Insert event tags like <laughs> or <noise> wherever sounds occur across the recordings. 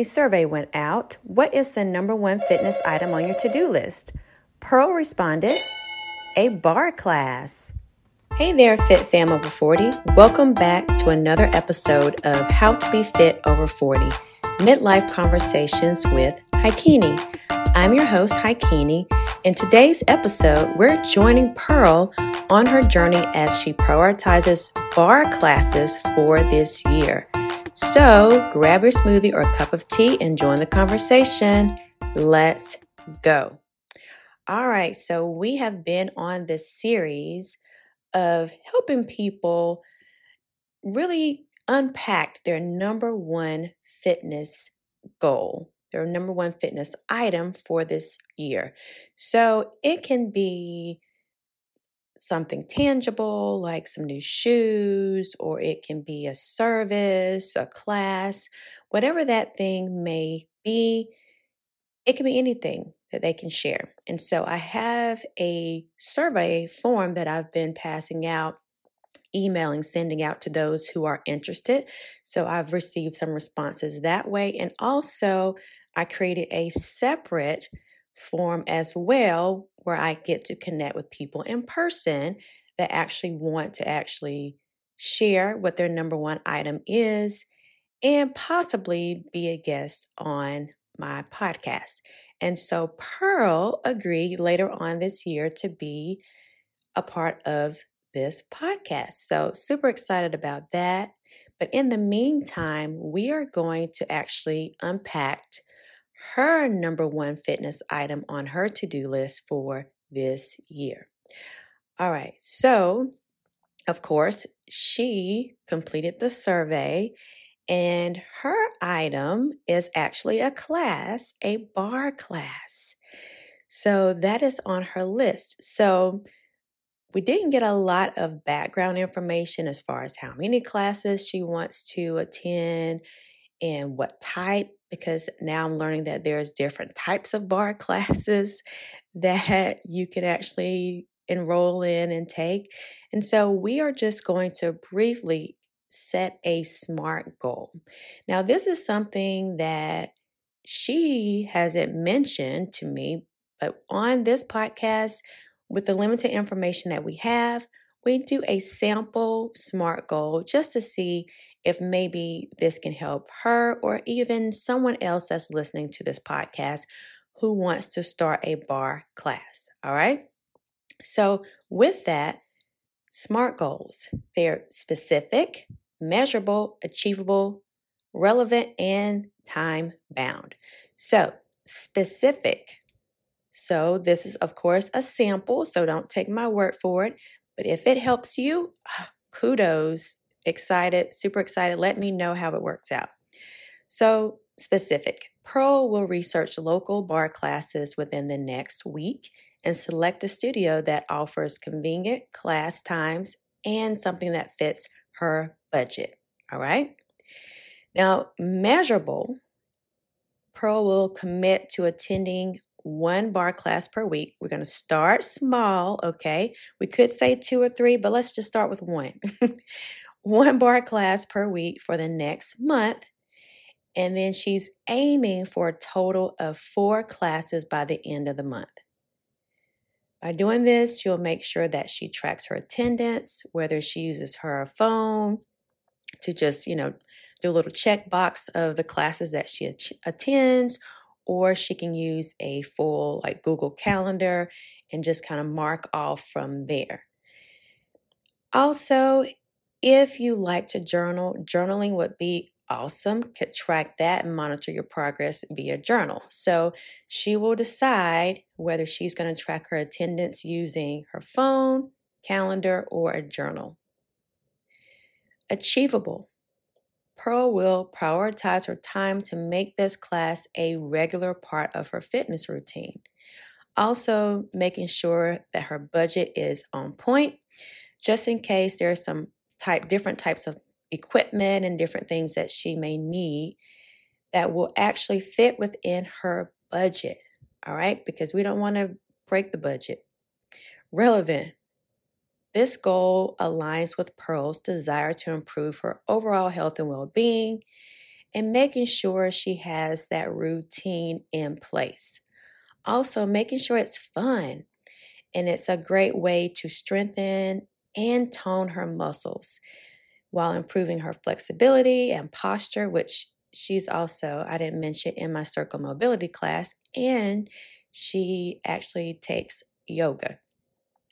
A survey went out. What is the number one fitness item on your to do list? Pearl responded, A barre class. Hey there, Fit Fam Over 40. Welcome back to another episode of How to Be Fit Over 40 Midlife Conversations with Hicunni. I'm your host, Hicunni. In today's episode, we're joining Pearl on her journey as she prioritizes barre classes for this year. So grab your smoothie or a cup of tea and join the conversation. Let's go. All right, so we have been on this series of helping people really unpack their number one fitness goal, their number one fitness item for this year. So it can be something tangible like some new shoes, or it can be a service, a class, whatever that thing may be. It can be anything that they can share. And so I have a survey form that I've been passing out, emailing, sending out to those who are interested. So I've received some responses that way. And also, I created a separate form as well where I get to connect with people in person that actually want to actually share what their number one item is and possibly be a guest on my podcast. And so Pearl agreed later on this year to be a part of this podcast. So super excited about that. But in the meantime, we are going to actually unpack her number one fitness item on her to do list for this year. All right, so of course, she completed the survey, and her item is actually a class, a barre class. So that is on her list. So we didn't get a lot of background information as far as how many classes she wants to attend and what type because now I'm learning that there's different types of barre <laughs> classes that you can actually enroll in and take. And so we are just going to briefly set a SMART goal. Now, this is something that she hasn't mentioned to me, but on this podcast, with the limited information that we have, we do a sample SMART goal just to see if maybe this can help her or even someone else that's listening to this podcast who wants to start a barre class. All right. So, with that, SMART goals, they're specific, measurable, achievable, relevant, and time bound. So, specific. So, this is, of course, a sample. So, don't take my word for it. But if it helps you, <sighs> kudos excited, super excited. Let me know how it works out. So, specific Pearl will research local barre classes within the next week and select a studio that offers convenient class times and something that fits her budget. All right. Now, measurable, Pearl will commit to attending one barre class per week. We're going to start small, okay? We could say two or three, but let's just start with one. <laughs> one barre class per week for the next month. And then she's aiming for a total of four classes by the end of the month. By doing this, she'll make sure that she tracks her attendance, whether she uses her phone to just, you know, do a little checkbox of the classes that she attends, or she can use a full like Google Calendar and just kind of mark off from there. Also, if you like to journal, journaling would be awesome. Could track that and monitor your progress via journal. So she will decide whether she's going to track her attendance using her phone, calendar, or a journal. Achievable. Pearl will prioritize her time to make this class a regular part of her fitness routine. Also, making sure that her budget is on point, just in case there are some type different types of equipment and different things that she may need that will actually fit within her budget. All right, because we don't want to break the budget. Relevant. This goal aligns with Pearl's desire to improve her overall health and well being. and making sure she has that routine in place. Also, making sure it's fun and it's a great way to strengthen and tone her muscles while improving her flexibility and posture, which she's also, I didn't mention in my circle mobility class, and she actually takes yoga.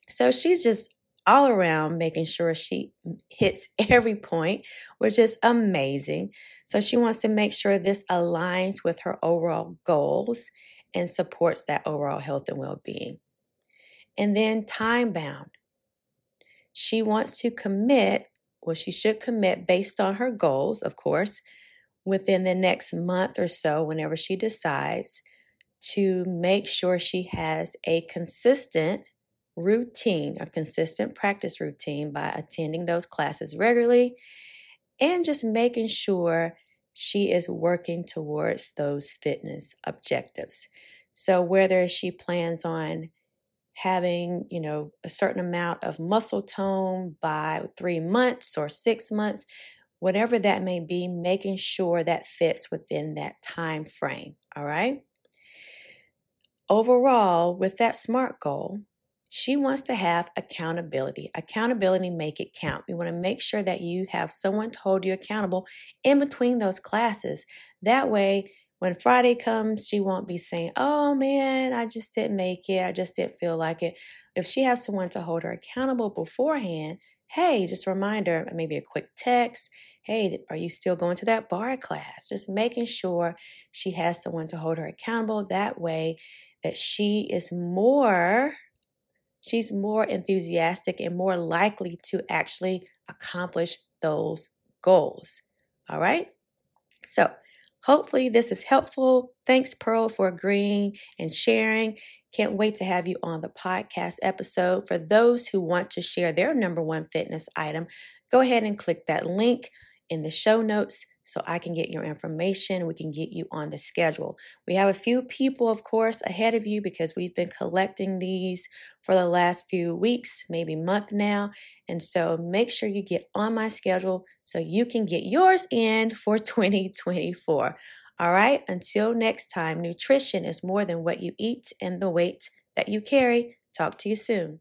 So she's just all around making sure she hits <laughs> every point, which is amazing. So she wants to make sure this aligns with her overall goals and supports that overall health and well being. And then time bound. She wants to commit, well, she should commit based on her goals, of course, within the next month or so, whenever she decides, to make sure she has a consistent routine, a consistent practice routine by attending those classes regularly and just making sure she is working towards those fitness objectives. So, whether she plans on having, you know, a certain amount of muscle tone by three months or six months, whatever that may be, making sure that fits within that time frame. All right. Overall, with that SMART goal, she wants to have accountability. Accountability make it count. We want to make sure that you have someone to hold you accountable in between those classes. That way, when Friday comes, she won't be saying, Oh man, I just didn't make it. I just didn't feel like it. If she has someone to hold her accountable beforehand, hey, just a reminder, maybe a quick text. Hey, are you still going to that barre class? Just making sure she has someone to hold her accountable. That way, that she is more she's more enthusiastic and more likely to actually accomplish those goals. All right? So, hopefully, this is helpful. Thanks, Pearl, for agreeing and sharing. Can't wait to have you on the podcast episode. For those who want to share their number one fitness item, go ahead and click that link in the show notes so I can get your information. We can get you on the schedule. We have a few people, of course, ahead of you because we've been collecting these for the last few weeks, maybe month now. And so make sure you get on my schedule so you can get yours in for <laughs> 2024. All right, until next time, nutrition is more than what you eat and the weight that you carry. Talk to you soon.